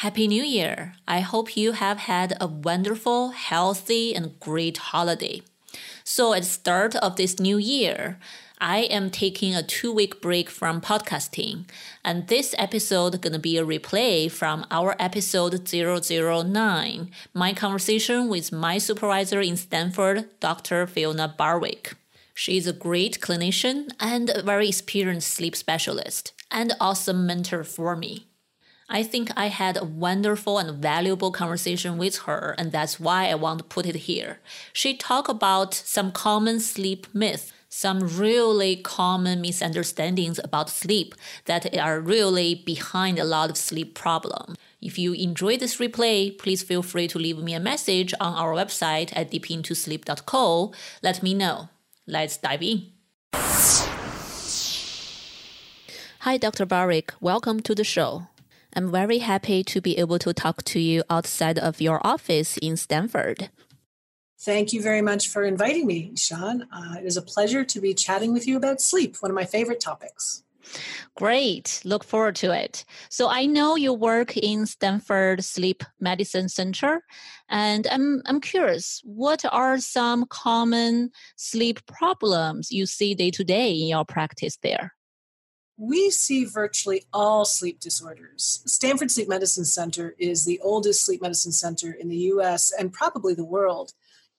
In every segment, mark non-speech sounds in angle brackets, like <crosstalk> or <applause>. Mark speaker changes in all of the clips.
Speaker 1: Happy New Year! I hope you have had a wonderful, healthy, and great holiday. So, at the start of this new year, I am taking a two week break from podcasting, and this episode gonna be a replay from our episode 009, my conversation with my supervisor in Stanford, Dr. Fiona Barwick. She is a great clinician and a very experienced sleep specialist, and awesome mentor for me. I think I had a wonderful and valuable conversation with her, and that's why I want to put it here. She talked about some common sleep myths, some really common misunderstandings about sleep that are really behind a lot of sleep problems. If you enjoy this replay, please feel free to leave me a message on our website at deepintosleep.co. Let me know. Let's dive in. Hi, Dr. Barwick. Welcome to the show. I'm very happy to be able to talk to you outside of your office in Stanford.
Speaker 2: Thank you very much for inviting me, Sean. Uh, it is a pleasure to be chatting with you about sleep, one of my favorite topics.
Speaker 1: Great. Look forward to it. So I know you work in Stanford Sleep Medicine Center, and I'm I'm curious, what are some common sleep problems you see day to day in your practice there?
Speaker 2: We see virtually all sleep disorders. Stanford Sleep Medicine Center is the oldest sleep medicine center in the US and probably the world,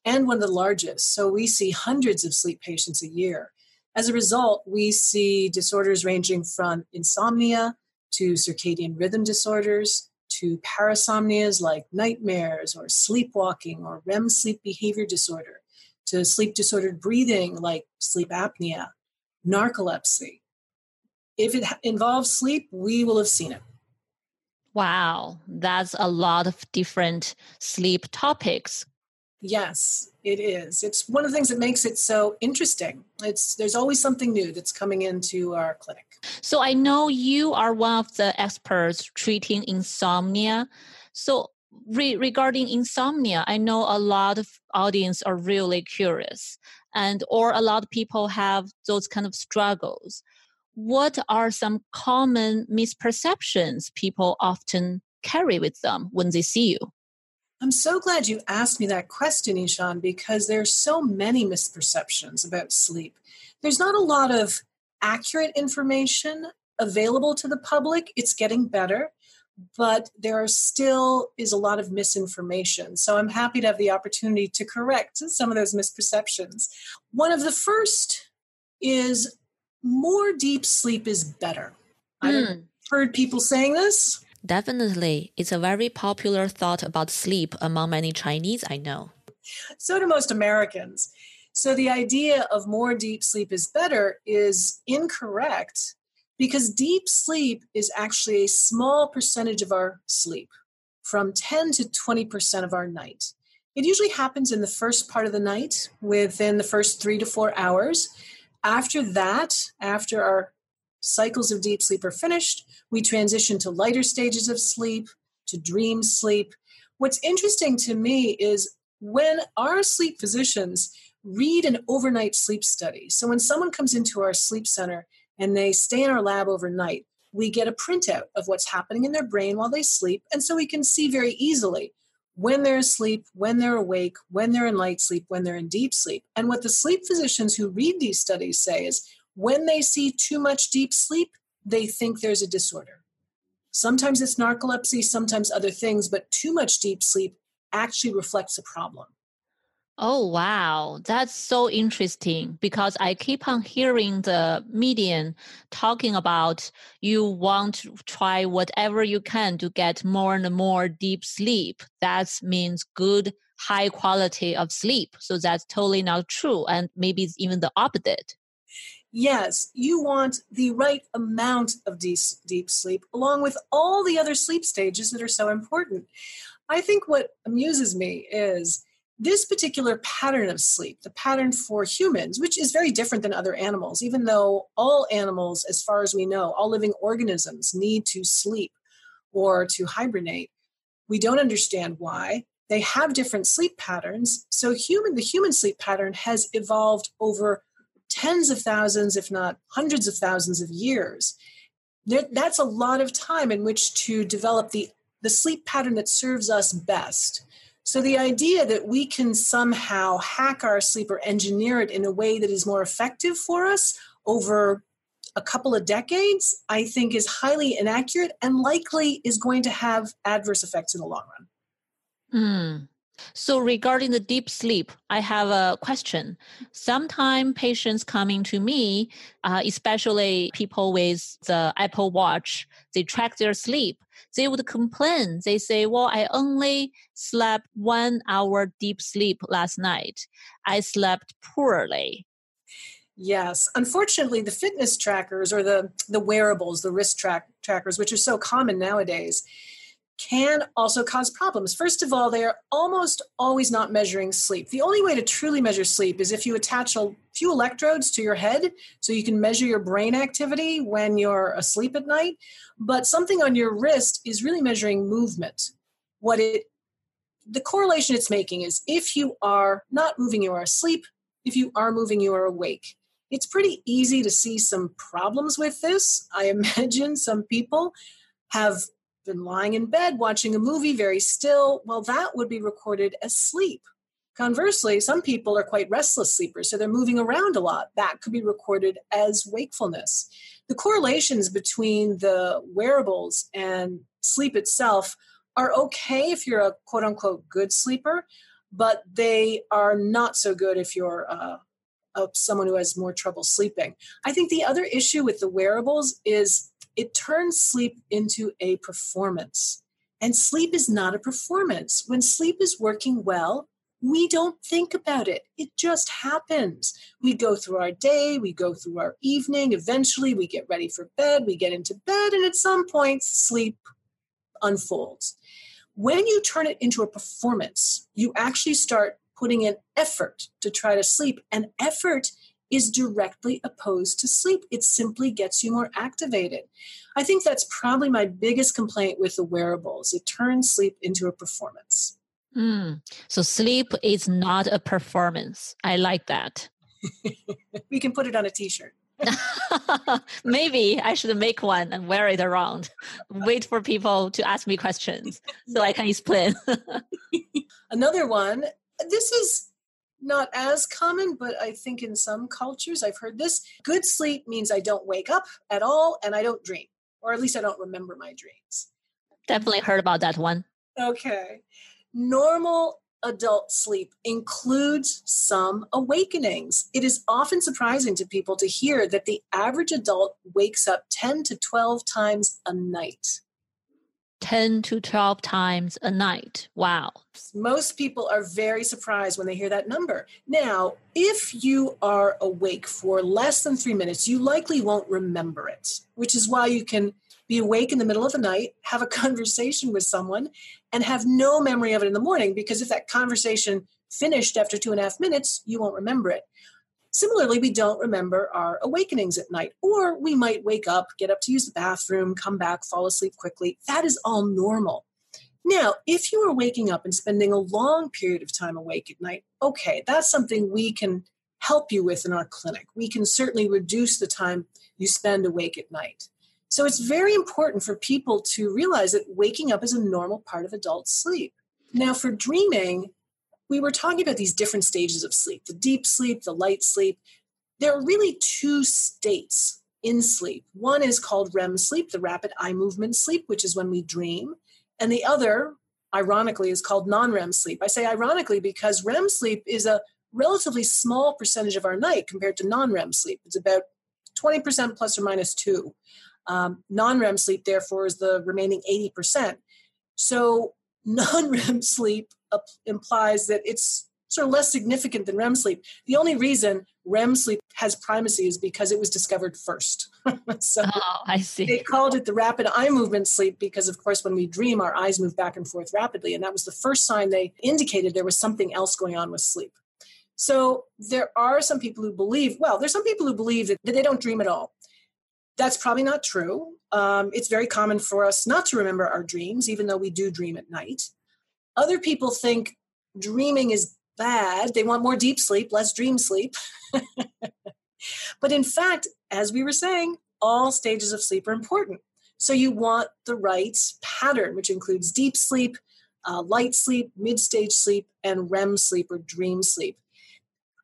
Speaker 2: and one of the largest. So we see hundreds of sleep patients a year. As a result, we see disorders ranging from insomnia to circadian rhythm disorders to parasomnias like nightmares or sleepwalking or REM sleep behavior disorder to sleep disordered breathing like sleep apnea, narcolepsy if it involves sleep, we will have seen it.
Speaker 1: Wow, that's a lot of different sleep topics.
Speaker 2: Yes, it is. It's one of the things that makes it so interesting. It's there's always something new that's coming into our clinic.
Speaker 1: So I know you are one of the experts treating insomnia. So re- regarding insomnia, I know a lot of audience are really curious and or a lot of people have those kind of struggles what are some common misperceptions people often carry with them when they see you?
Speaker 2: I'm so glad you asked me that question, Yishan, because there are so many misperceptions about sleep. There's not a lot of accurate information available to the public. It's getting better, but there still is a lot of misinformation. So I'm happy to have the opportunity to correct some of those misperceptions. One of the first is more deep sleep is better. Mm. I've hmm. heard people saying this.
Speaker 1: Definitely. It's a very popular thought about sleep among many Chinese I know.
Speaker 2: So do most Americans. So the idea of more deep sleep is better is incorrect because deep sleep is actually a small percentage of our sleep, from 10 to 20% of our night. It usually happens in the first part of the night, within the first three to four hours. After that, after our cycles of deep sleep are finished, we transition to lighter stages of sleep, to dream sleep. What's interesting to me is when our sleep physicians read an overnight sleep study. So when someone comes into our sleep center and they stay in our lab overnight, we get a printout of what's happening in their brain while they sleep. And so we can see very easily when they're asleep, when they're awake, when they're in light sleep, when they're in deep sleep. And what the sleep physicians who read these studies say is when they see too much deep sleep, they think there's a disorder. Sometimes it's narcolepsy, sometimes other things, but too much deep sleep actually reflects a problem.
Speaker 1: Oh, wow. That's so interesting because I keep on hearing the median talking about you want to try whatever you can to get more and more deep sleep. That means good, high quality of sleep. So that's totally not true. And maybe it's even the opposite.
Speaker 2: Yes, you want the right amount of deep, deep sleep along with all the other sleep stages that are so important. I think what amuses me is this particular pattern of sleep, the pattern for humans, which is very different than other animals, even though all animals, as far as we know, all living organisms need to sleep or to hibernate, we don't understand why. They have different sleep patterns. So human the human sleep pattern has evolved over tens of thousands, if not hundreds of thousands of years. That's a lot of time in which to develop the, the sleep pattern that serves us best. So the idea that we can somehow hack our sleep or engineer it in a way that is more effective for us over a couple of decades, I think is highly inaccurate and likely is going to have adverse effects in the long run.
Speaker 1: Mm. So regarding the deep sleep, I have a question. Sometimes patients coming to me, uh, especially people with the Apple Watch, they track their sleep. They would complain. They say, "Well, I only slept one hour deep sleep last night. I slept poorly."
Speaker 2: Yes, unfortunately, the fitness trackers or the the wearables, the wrist track trackers, which are so common nowadays, can also cause problems. First of all, they are almost always not measuring sleep. The only way to truly measure sleep is if you attach a few electrodes to your head so you can measure your brain activity when you're asleep at night. But something on your wrist is really measuring movement. What it the correlation it's making is if you are not moving, you are asleep. If you are moving, you are awake. It's pretty easy to see some problems with this. I <laughs> imagine some people have been lying in bed watching a movie very still, well, that would be recorded as sleep. Conversely, some people are quite restless sleepers, so they're moving around a lot. That could be recorded as wakefulness. The correlations between the wearables and sleep itself are okay if you're a quote unquote good sleeper, but they are not so good if you're uh, someone who has more trouble sleeping. I think the other issue with the wearables is it turns sleep into a performance. And sleep is not a performance. When sleep is working well, we don't think about it. It just happens. We go through our day, we go through our evening, eventually we get ready for bed, we get into bed, and at some point, sleep unfolds. When you turn it into a performance, you actually start putting in effort to try to sleep, and effort is directly opposed to sleep. It simply gets you more activated. I think that's probably my biggest complaint with the wearables. It turns sleep into a performance.
Speaker 1: Mm. So sleep is not a performance. I like that. <laughs>
Speaker 2: we can put it on a t-shirt. <laughs>
Speaker 1: Maybe I should make one and wear it around. Wait for people to ask me questions so I can explain. <laughs>
Speaker 2: Another one. This is not as common, but I think in some cultures I've heard this. Good sleep means I don't wake up at all and I don't dream, or at least I don't remember my dreams.
Speaker 1: Definitely heard about that one.
Speaker 2: Okay. Normal adult sleep includes some awakenings. It is often surprising to people to hear that the average adult wakes up 10 to 12 times a night.
Speaker 1: 10 to 12 times a night. Wow.
Speaker 2: Most people are very surprised when they hear that number. Now, if you are awake for less than three minutes, you likely won't remember it, which is why you can be awake in the middle of the night, have a <laughs> conversation with someone, and have no memory of it in the morning because if that conversation finished after two and a half minutes, you won't remember it. Similarly, we don't remember our awakenings at night, or we might wake up, get up to use the bathroom, come back, fall asleep quickly. That is all normal. Now, if you are waking up and spending a long period of time awake at night, okay, that's something we can help you with in our clinic. We can certainly reduce the time you spend awake at night. So it's very important for people to realize that waking up is a normal part of adult sleep. Now, for dreaming, we were talking about these different stages of sleep the deep sleep, the light sleep. There are really two states in sleep. One is called REM sleep, the rapid eye movement sleep, which is when we dream. And the other, ironically, is called non REM sleep. I say ironically because REM sleep is a relatively small percentage of our night compared to non REM sleep. It's about 20% plus or minus two. Um, non REM sleep, therefore, is the remaining 80%. So <laughs> non REM sleep implies that it's sort of less significant than REM sleep. The only reason REM sleep has primacy is because it was discovered first. <laughs>
Speaker 1: so oh, I see.
Speaker 2: They called it the rapid eye movement sleep because, of course, when we dream, our eyes move back and forth rapidly. And that was the first sign they indicated there was something else going on with sleep. So there are some people who believe, well, there's some people who believe that, that they don't dream at all. That's probably not true. Um, it's very common for us not to remember our dreams, even though we do dream at night. Other people think dreaming is bad. They want more deep sleep, less dream sleep. <laughs> but in fact, as we were saying, all stages of sleep are important. So you want the right pattern, which includes deep sleep, uh, light sleep, mid stage sleep, and REM sleep or dream sleep.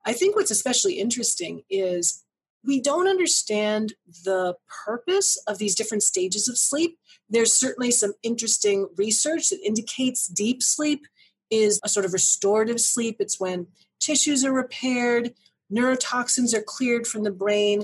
Speaker 2: I think what's especially interesting is we don't understand the purpose of these different stages of sleep. There's certainly some interesting research that indicates deep sleep is a sort of restorative sleep. It's when tissues are repaired, neurotoxins are cleared from the brain.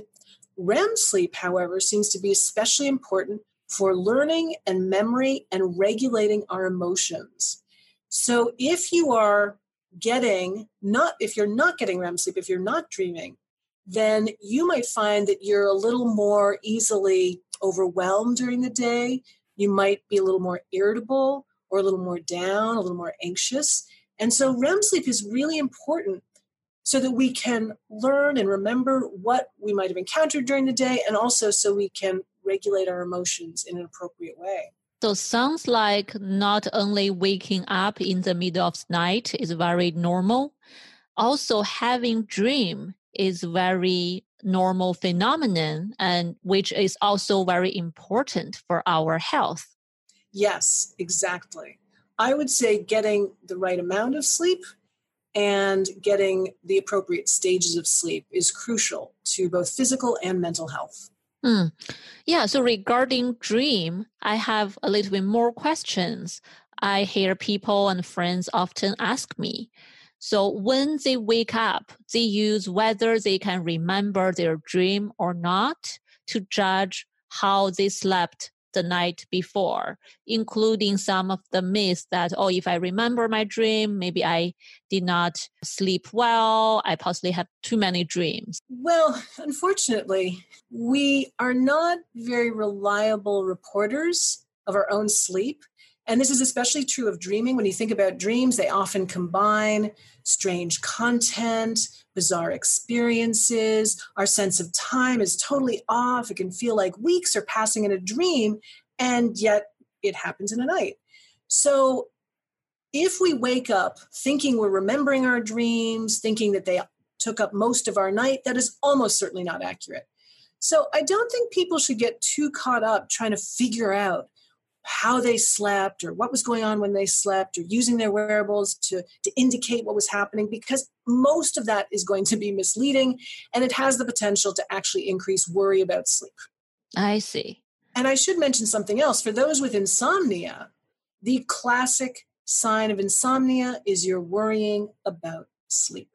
Speaker 2: REM sleep, however, seems to be especially important for learning and memory and regulating our emotions. So if you are getting not if you're not getting REM sleep, if you're not dreaming, then you might find that you're a little more easily overwhelmed during the day. You might be a little more irritable or a little more down, a little more anxious. And so REM sleep is really important so that we can learn and remember what we might have encountered during the day and also so we can regulate our emotions in an appropriate way.
Speaker 1: So sounds like not only waking up in the middle of the night is very normal, also having dream is very normal phenomenon and which is also very important for our health.
Speaker 2: Yes, exactly. I would say getting the right amount of sleep and getting the appropriate stages of sleep is crucial to both physical and mental health.
Speaker 1: Mm. Yeah, so regarding dream, I have a little bit more questions. I hear people and friends often ask me. So when they wake up, they use whether they can remember their dream or not to judge how they slept the night before, including some of the myths that, oh, if I remember my dream, maybe I did not sleep well, I possibly had too many dreams.
Speaker 2: Well, unfortunately, we are not very reliable reporters of our own sleep. And this is especially true of dreaming. When you think about dreams, they often combine strange content, bizarre experiences. Our sense of time is totally off. It can feel like weeks are passing in a dream, and yet it happens in a night. So if we wake up thinking we're remembering our dreams, thinking that they took up most of our night, that is almost certainly not accurate. So I don't think people should get too caught up trying to figure out how they slept or what was going on when they slept or using their wearables to, to indicate what was happening because most of that is going to be misleading and it has the potential to actually increase worry about sleep.
Speaker 1: I see.
Speaker 2: And I should mention something else. For those with insomnia, the classic sign of insomnia is you're worrying about sleep.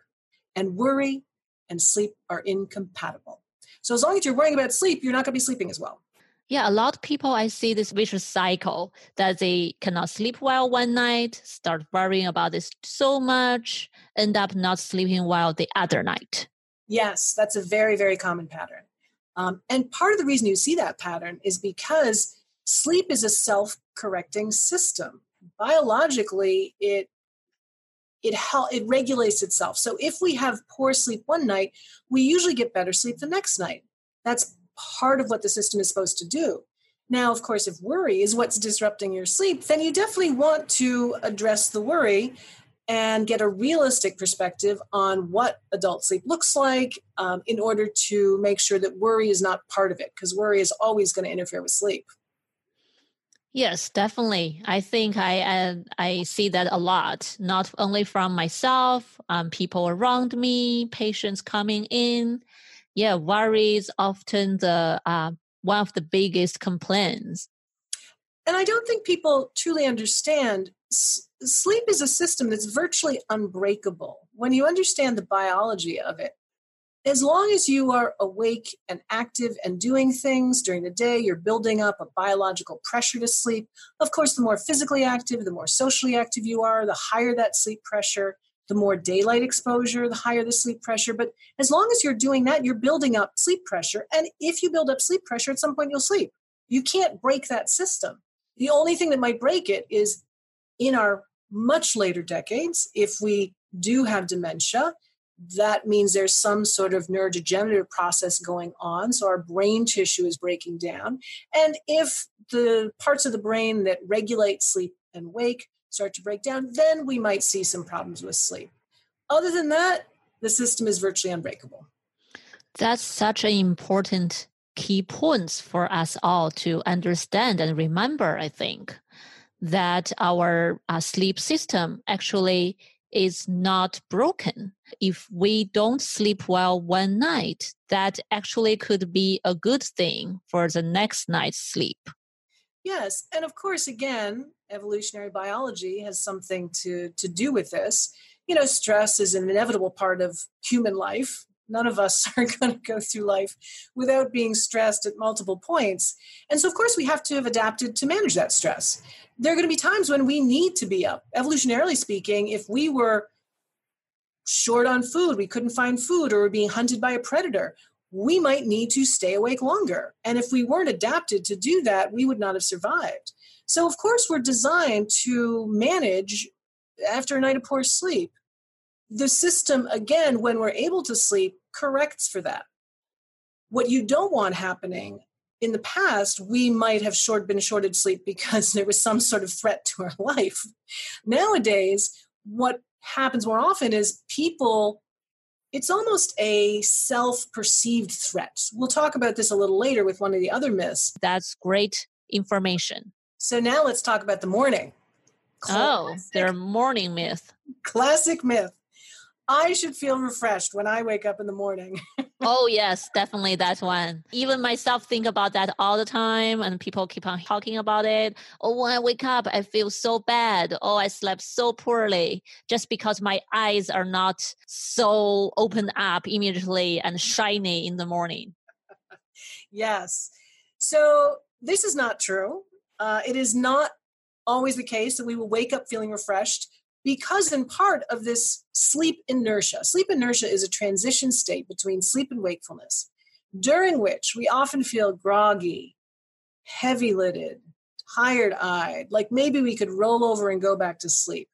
Speaker 2: And worry and sleep are incompatible. So as long as you're worrying about sleep, you're not going to be sleeping as well.
Speaker 1: Yeah, a lot of people I see this vicious cycle that they cannot sleep well one night, start worrying about this so much, end up not sleeping well the other night.
Speaker 2: Yes, that's a very, very common pattern. Um, and part of the reason you see that pattern is because sleep is a self correcting system. Biologically, it it help, it regulates itself. So if we have poor sleep one night, we usually get better sleep the next night. That's part of what the system is supposed to do. Now, of course, if worry is what's disrupting your sleep, then you definitely want to address the worry and get a realistic perspective on what adult sleep looks like um, in order to make sure that worry is not part of it, because worry is always going to interfere with sleep.
Speaker 1: Yes, definitely. I think I uh, I see that a lot, not only from myself, um, people around me, patients coming in yeah, worry is often the uh, one of the biggest complaints.
Speaker 2: And I don't think people truly understand S- sleep is a system that's virtually unbreakable. When you understand the biology of it, as long as you are awake and active and doing things during the day, you're building up a biological pressure to sleep. Of course, the more physically active, the more socially active you are, the higher that sleep pressure. The more daylight exposure, the higher the sleep pressure. But as long as you're doing that, you're building up sleep pressure. And if you build up sleep pressure, at some point you'll sleep. You can't break that system. The only thing that might break it is in our much later decades, if we do have dementia, that means there's some sort of neurodegenerative process going on. So our brain tissue is breaking down. And if the parts of the brain that regulate sleep and wake start to break down, then we might see some problems with sleep. Other than that, the system is virtually unbreakable.
Speaker 1: That's such an important key points for us all to understand and remember, I think, that our uh, sleep system actually is not broken. If we don't sleep well one night, that actually could be a good thing for the next night's sleep.
Speaker 2: Yes, and of course, again, evolutionary biology has something to, to do with this. You know, stress is an inevitable part of human life. None of us <laughs> are going to go through life without being stressed at multiple points. And so, of course, we have to have adapted to manage that stress. There are going to be times when we need to be up. Evolutionarily speaking, if we were short on food, we couldn't find food, or were being hunted by a predator, we might need to stay awake longer. And if we weren't adapted to do that, we would not have survived. So, of course, we're designed to manage after a night of poor sleep. The system, again, when we're able to sleep, corrects for that. What you don't want happening in the past, we might have short, been shorted sleep because <laughs> there was some sort of threat to our <laughs> life. Nowadays, what happens more often is people it's almost a self perceived threat. We'll talk about this a little later with one of the other myths.
Speaker 1: That's great information.
Speaker 2: So now let's talk about the morning.
Speaker 1: Oh, Classic, oh, their morning myth.
Speaker 2: Classic myth. I should feel refreshed when I wake up in the morning. <laughs>
Speaker 1: oh yes, definitely that one. Even myself think about that all the time and people keep on talking about it. Oh, when I wake up, I feel so bad. Oh, I slept so poorly just because my eyes are not so opened up immediately and shiny in the morning.
Speaker 2: yes. So this is not true. Uh, it is not always the case that we will wake up feeling refreshed because in part of this sleep inertia. Sleep inertia is a transition state between sleep and wakefulness, during which we often feel groggy, heavy lidded, tired eyed, like maybe we could roll over and go back to sleep.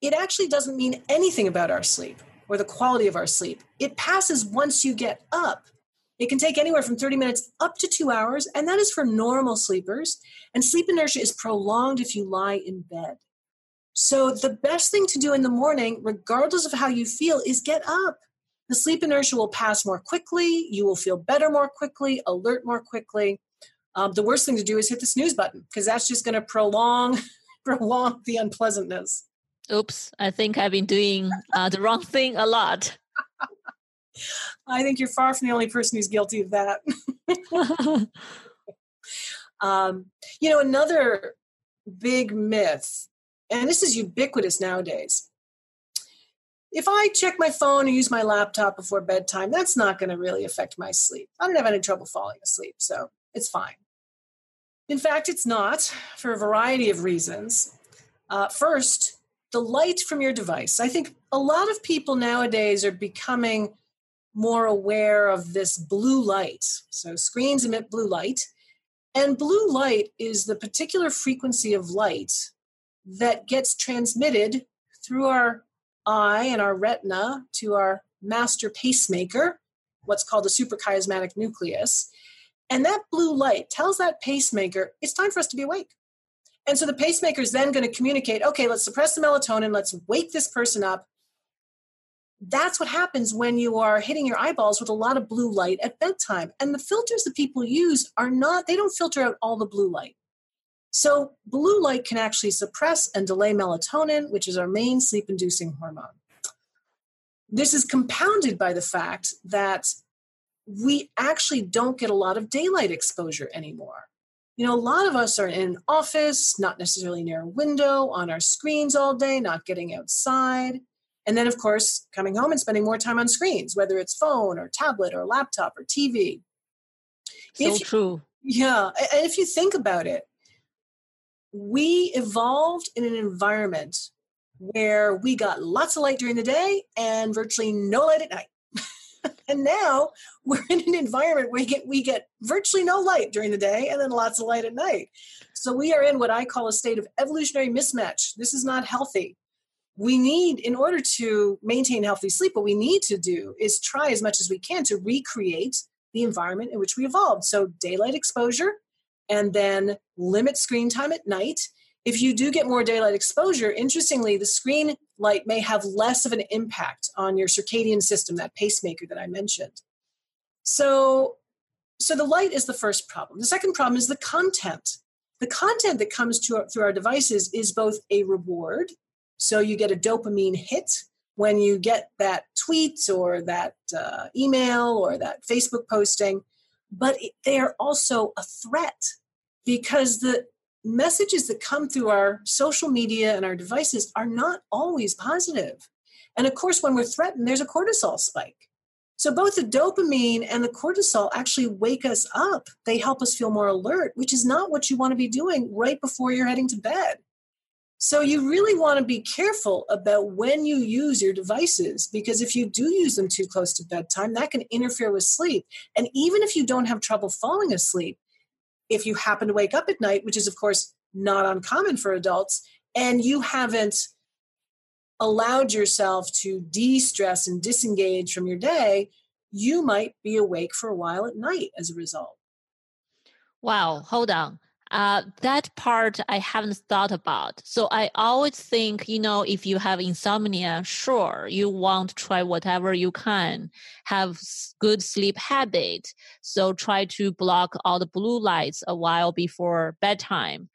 Speaker 2: It actually doesn't mean anything about our sleep or the quality of our sleep. It passes once you get up. It can take anywhere from 30 minutes up to two hours, and that is for normal sleepers. And sleep inertia is prolonged if you lie in bed. So, the best thing to do in the morning, regardless of how you feel, is get up. The sleep inertia will pass more quickly. You will feel better more quickly, alert more quickly. Um, the worst thing to do is hit the snooze button because that's just going to prolong <laughs> prolong the unpleasantness.
Speaker 1: Oops, I think I've been doing uh, the wrong thing a lot.
Speaker 2: I think you're far from the only person who's guilty of that. <laughs> <laughs> um, you know, another big myth and this is ubiquitous nowadays. If I check my phone or use my laptop before bedtime, that's not going to really affect my sleep. I don't have any trouble falling asleep, so it's fine. In fact, it's not for a variety of reasons. Uh, first, the light from your device. I think a lot of people nowadays are becoming more aware of this blue light. So, screens emit blue light, and blue light is the particular frequency of light that gets transmitted through our eye and our retina to our master pacemaker, what's called the suprachiasmatic nucleus. And that blue light tells that pacemaker it's time for us to be awake. And so the pacemaker is then going to communicate okay, let's suppress the melatonin, let's wake this person up. That's what happens when you are hitting your eyeballs with a lot of blue light at bedtime. And the filters that people use are not, they don't filter out all the blue light. So, blue light can actually suppress and delay melatonin, which is our main sleep inducing hormone. This is compounded by the fact that we actually don't get a lot of daylight exposure anymore. You know, a lot of us are in an office, not necessarily near a window, on our screens all day, not getting outside. And then, of course, coming home and spending more time on screens, whether it's phone or tablet or laptop or TV.
Speaker 1: So if, true.
Speaker 2: Yeah. And if you think about it, we evolved in an environment where we got lots of light during the day and virtually no light at night. <laughs> and now we're in an environment where we get we get virtually no light during the day and then lots of light at night. So we are in what I call a state of evolutionary mismatch. This is not healthy. We need, in order to maintain healthy sleep, what we need to do is try as much as we can to recreate the environment in which we evolved. So daylight exposure and then limit screen time at night if you do get more daylight exposure, interestingly, the screen light may have less of an impact on your circadian system, that pacemaker that I mentioned. So, so the light is the first problem. The second problem is the content. The content that comes to, through our devices is both a reward, so you get a dopamine hit when you get that tweet or that uh, email or that Facebook posting, but it, they are also a threat because the messages that come through our social media and our devices are not always positive. And of course, when we're threatened, there's a cortisol spike. So both the dopamine and the cortisol actually wake us up. They help us feel more alert, which is not what you want to be doing right before you're heading to bed. So you really want to be careful about when you use your devices because if you do use them too close to bedtime, that can interfere with sleep. And even if you don't have trouble falling asleep, if you happen to wake up at night, which is, of course, not uncommon for adults, and you haven't allowed yourself to de stress and disengage from your day, you might be awake for a while at night as a result.
Speaker 1: Wow, hold on. Uh, that part I haven't thought about. So I always think, you know, if you have insomnia, sure, you want to try whatever you can, have good sleep habit. So try to block all the blue lights a while before bedtime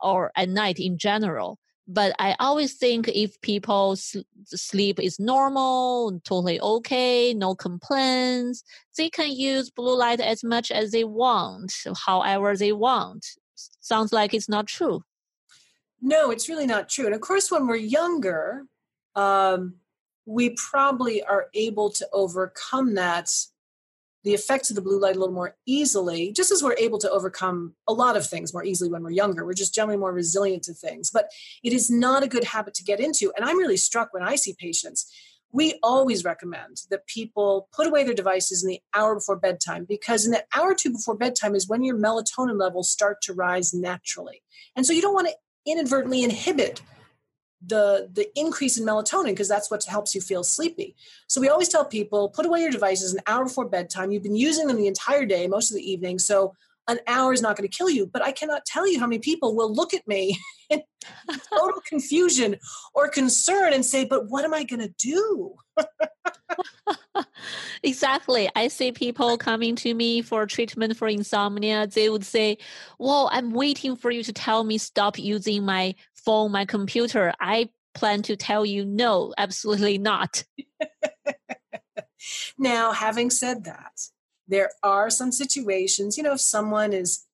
Speaker 1: or at night in general. But I always think if people's sleep is normal, totally okay, no complaints, they can use blue light as much as they want, however they want sounds like it's not true.
Speaker 2: No, it's really not true. And of course, when we're younger, um, we probably are able to overcome that, the effects of the blue light a little more easily, just as we're able to overcome a lot of things more easily when we're younger. We're just generally more resilient to things. But it is not a good habit to get into. And I'm really struck when I see patients we always recommend that people put away their devices in the hour before bedtime because in that hour or two before bedtime is when your melatonin levels start to rise naturally. And so you don't want to inadvertently inhibit the the increase in melatonin because that's what helps you feel sleepy. So we always tell people put away your devices an hour before bedtime. You've been using them the entire day, most of the evening, so an hour is not going to kill you. But I cannot tell you how many people will look at me <laughs> in total confusion or concern and say, But what am I going to do? <laughs>
Speaker 1: exactly. I see people coming to me for treatment for insomnia. They would say, Well, I'm waiting for you to tell me stop using my phone, my computer. I plan to tell you no, absolutely not. <laughs>
Speaker 2: now, having said that, there are some situations, you know, if someone is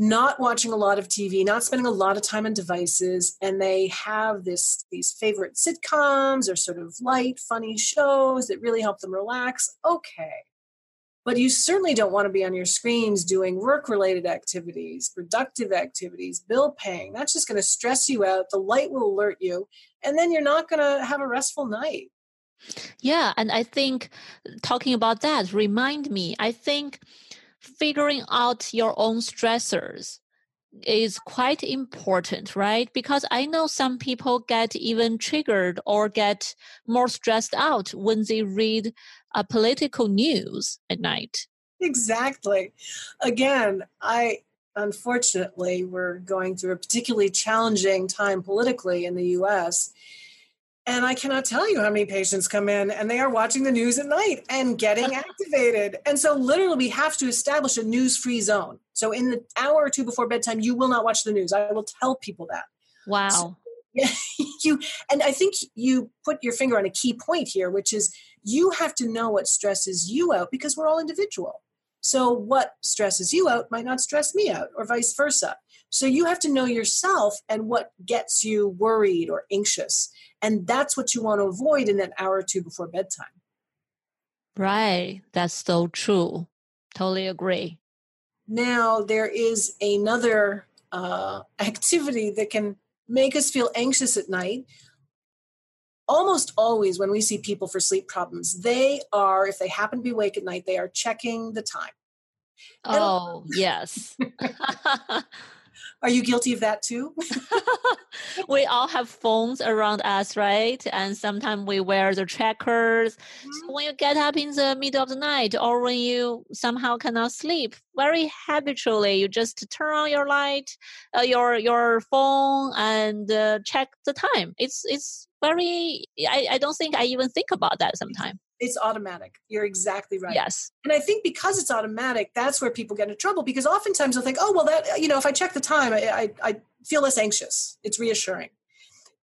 Speaker 2: not watching a lot of TV, not spending a lot of time on devices, and they have this these favorite sitcoms or sort of light, funny shows that really help them relax, okay. But you certainly don't want to be on your screens doing work related activities, productive activities, bill paying. That's just going to stress you out. The light will alert you, and then you're not going to have a restful night.
Speaker 1: Yeah, and I think talking about that remind me, I think figuring out your own stressors is quite important, right? Because I know some people get even triggered or get more stressed out when they read a political news at night.
Speaker 2: Exactly. Again, I unfortunately we're going through a particularly challenging time politically in the US and I cannot tell you how many patients come in and they are watching the news at night and getting <laughs> activated. And so, literally, we have to establish a news free zone. So, in the hour or two before bedtime, you will not watch the news. I will tell people that.
Speaker 1: Wow. So,
Speaker 2: yeah, <laughs> you and I think you put your finger on a key point here, which is you have to know what stresses you out because we're all individual. So, what stresses you out might not stress me out, or vice versa. So, you have to know yourself and what gets you worried or anxious. And that's what you want to avoid in that hour or two before bedtime.
Speaker 1: Right. That's so true. Totally agree.
Speaker 2: Now, there is another uh, <laughs> activity that can make us feel anxious at night, almost always when we see people for sleep problems, they are, if they happen to be awake at night, they are checking the time.
Speaker 1: Oh, yes. <laughs> <laughs>
Speaker 2: Are you guilty of that too? <laughs>
Speaker 1: we all have phones around us, right? And sometimes we wear the trackers. Mm-hmm. So when you get up in the middle of the night or when you somehow cannot sleep, very habitually you just turn on your light, uh, your your phone, and uh, check the time. It's it's very. I, I don't think I even think about that sometimes
Speaker 2: it's automatic. You're exactly right.
Speaker 1: Yes.
Speaker 2: And I think because it's automatic, that's where people get into trouble because oftentimes they'll think, oh, well, that, you know, if I check the time, I, I, I feel less anxious. It's reassuring.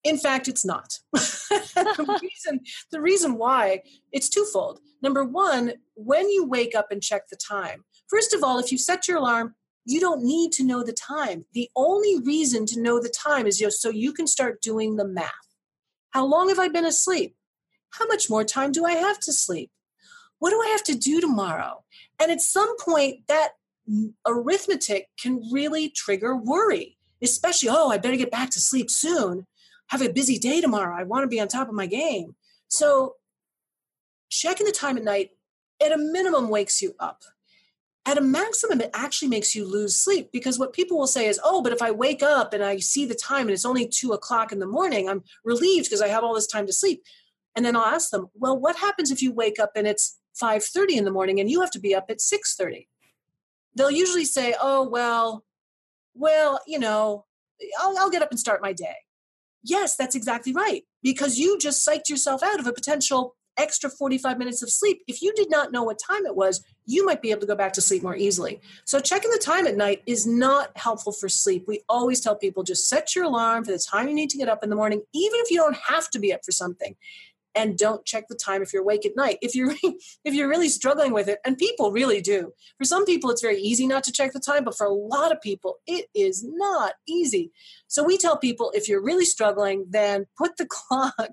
Speaker 2: In fact, it's not. <laughs> the, <laughs> reason, the reason why, it's twofold. Number one, when you wake up and check the time, first of all, if you set your alarm, you don't need to know the time. The only reason to know the time is just so you can start doing the math. How long have I been asleep? How much more time do I have to sleep? What do I have to do tomorrow? And at some point, that arithmetic can really trigger worry, especially, oh, I better get back to sleep soon. Have a busy day tomorrow. I want to be on top of my game. So, checking the time at night at a minimum wakes you up. At a maximum, it actually makes you lose sleep because what people will say is, oh, but if I wake up and I see the time and it's only two o'clock in the morning, I'm relieved because I have all this time to sleep. And then I'll ask them, well, what happens if you wake up and it's 5.30 in the morning and you have to be up at 6.30? They'll usually say, oh, well, well, you know, I'll, I'll get up and start my day. Yes, that's exactly right. Because you just psyched yourself out of a potential extra 45 minutes of sleep. If you did not know what time it was, you might be able to go back to sleep more easily. So, checking the time at night is not helpful for sleep. We always tell people just set your alarm for the time you need to get up in the morning, even if you don't have to be up for something and don't check the time if you're awake at night if you're <laughs> if you're really struggling with it and people really do. For some people it's very easy not to check the time but for a lot of people it is not easy. So we tell people if you're really struggling then put the <laughs> clock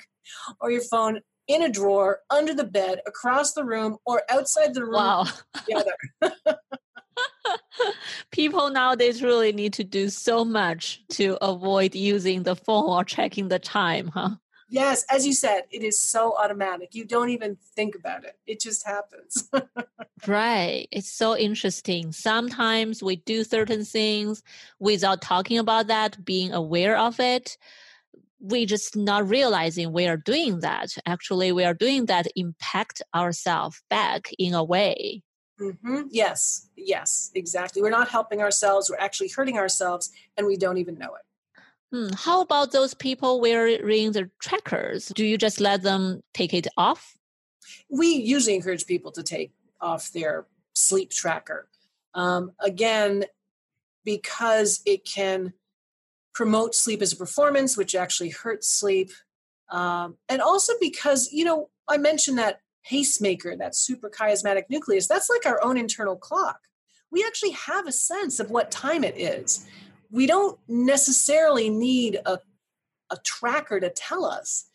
Speaker 2: or your phone in a drawer under the bed across the room or outside the room
Speaker 1: wow. together. <laughs> People nowadays really need to do so much to avoid using the phone or checking the time huh
Speaker 2: Yes, as you said, it is so automatic. You don't even think about it. It just happens. <laughs>
Speaker 1: right. It's so interesting. Sometimes we do certain things without talking about that, being aware of it. We just not realizing we are doing that. Actually, we are doing that impact ourselves back in a way.
Speaker 2: Mm-hmm. Yes, yes, exactly. We're not helping ourselves. We're actually hurting ourselves, and we don't even know it.
Speaker 1: Hmm. How about those people wearing the trackers? Do you just let them take it off?
Speaker 2: We usually encourage people to take off their sleep tracker. Um, again, because it can promote sleep as a performance, which actually hurts sleep. Um, and also because, you know, I mentioned that pacemaker, that suprachiasmatic nucleus, that's like our own internal clock. We actually have a sense of what time it is we don't necessarily need a, a tracker to tell us.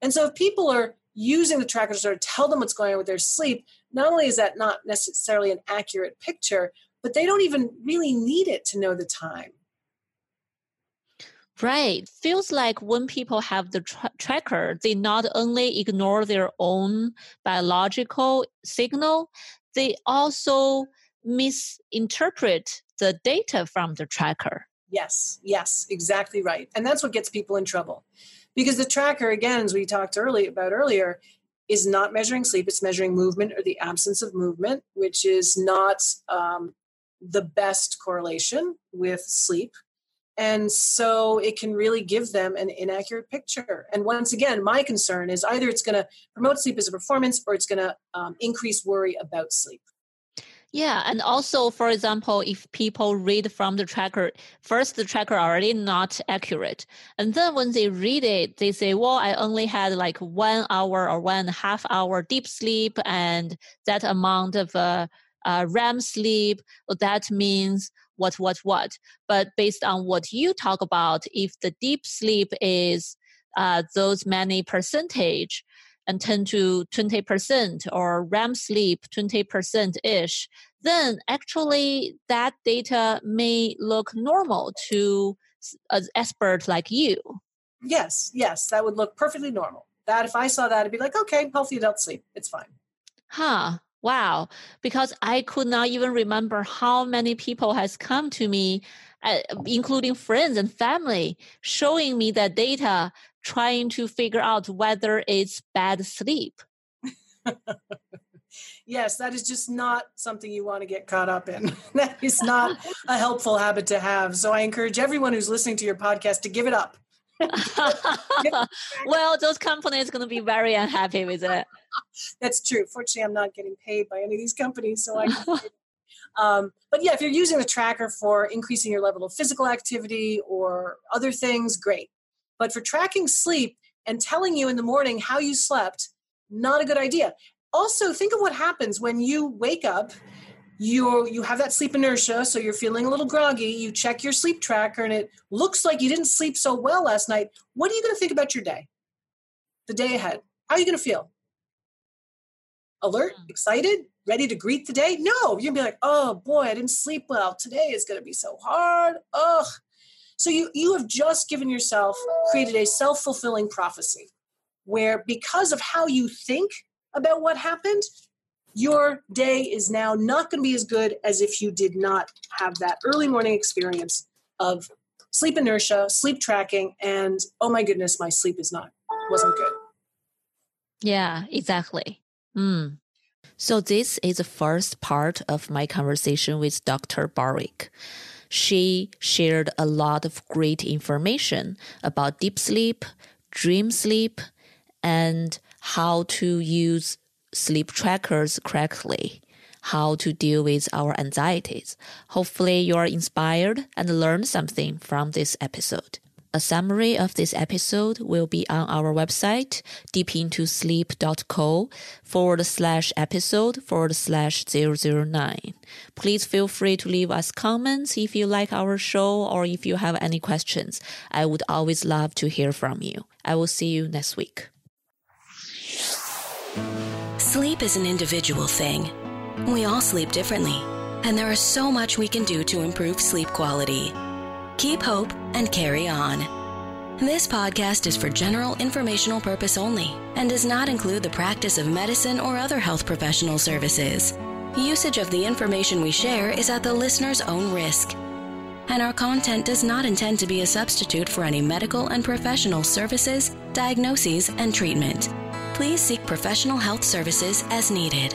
Speaker 2: And so if people are using the tracker to sort of tell them what's going on with their sleep, not only is that not necessarily an accurate picture, but they don't even really need it to know the time.
Speaker 1: Right. Feels like when people have the tra- tracker, they not only ignore their own biological signal, they also misinterpret the data from the tracker.
Speaker 2: Yes, yes, exactly right. And that's what gets people in trouble. Because the tracker, again, as we talked early about earlier, is not measuring sleep, it's measuring movement or the absence of movement, which is not um, the best correlation with sleep. And so it can really give them an inaccurate picture. And once again, my concern is either it's going to promote sleep as a performance or it's going to um, increase worry about sleep.
Speaker 1: Yeah, and also, for example, if people read from the tracker, first the tracker already not accurate, and then when they read it, they say, "Well, I only had like one hour or one and a half hour deep sleep, and that amount of uh, uh, REM sleep. Well, that means what, what, what." But based on what you talk about, if the deep sleep is uh, those many percentage, and 10 to 20% or REM sleep 20% ish, then actually that data may look normal to an expert like you.
Speaker 2: Yes, yes, that would look perfectly normal. that if I saw that, I'd be like, okay, healthy adult sleep. It's fine.
Speaker 1: Huh. Wow. Because I could not even remember how many people has come to me, uh, including friends and family, showing me that data, trying to figure out whether it's bad sleep. <laughs>
Speaker 2: yes, that is just not something you want to get caught up in. <laughs> that is not a helpful habit to have. So I encourage everyone who's listening to your podcast to give it up. <laughs>
Speaker 1: well, those companies are going to be very unhappy with it.
Speaker 2: That's true. Fortunately, I'm not getting paid by any of these companies, so I. um, but yeah, if you're using a tracker for increasing your level of physical activity or other things, great. But for tracking sleep and telling you in the morning how you slept, not a good idea. Also, think of what happens when you wake up you you have that sleep inertia so you're feeling a little groggy you check your sleep tracker and it looks like you didn't sleep so well last night. What are you going to think about your day? The day ahead. How are you going to feel? Alert? Hmm. excited? Ready to greet the day? No! You're going to be like oh boy i didn't sleep well. Today is going to be so hard. Ugh so you you have just given yourself created a self-fulfilling prophecy where because of how you think about what happened your day is now not going to be as good as if you did not have that early morning experience of sleep inertia, sleep tracking, and oh my goodness, my sleep is not wasn't good.
Speaker 1: Yeah, exactly. Mm. So this is the first part of my conversation with Dr. Barwick. She shared a lot of great information about deep sleep, dream sleep, and how to use sleep trackers correctly, how to deal with our anxieties. Hopefully, you are inspired and learned something from this episode. A summary of this episode will be on our website, deepintosleep.co forward slash episode forward slash 009. Please feel free to leave us comments if you like our show or if you have any questions. I would always love to hear from you. I will see you next week.
Speaker 3: Sleep is an individual thing. We all sleep differently, and there is so much we can do to improve sleep quality. Keep hope and carry on. This podcast is for general informational purpose only and does not include the practice of medicine or other health professional services. Usage of the information we share is at the listener's own risk. And our content does not intend to be a substitute for any medical and professional services, diagnoses, and treatment please seek professional health services as needed.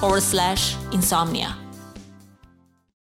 Speaker 1: forward slash insomnia.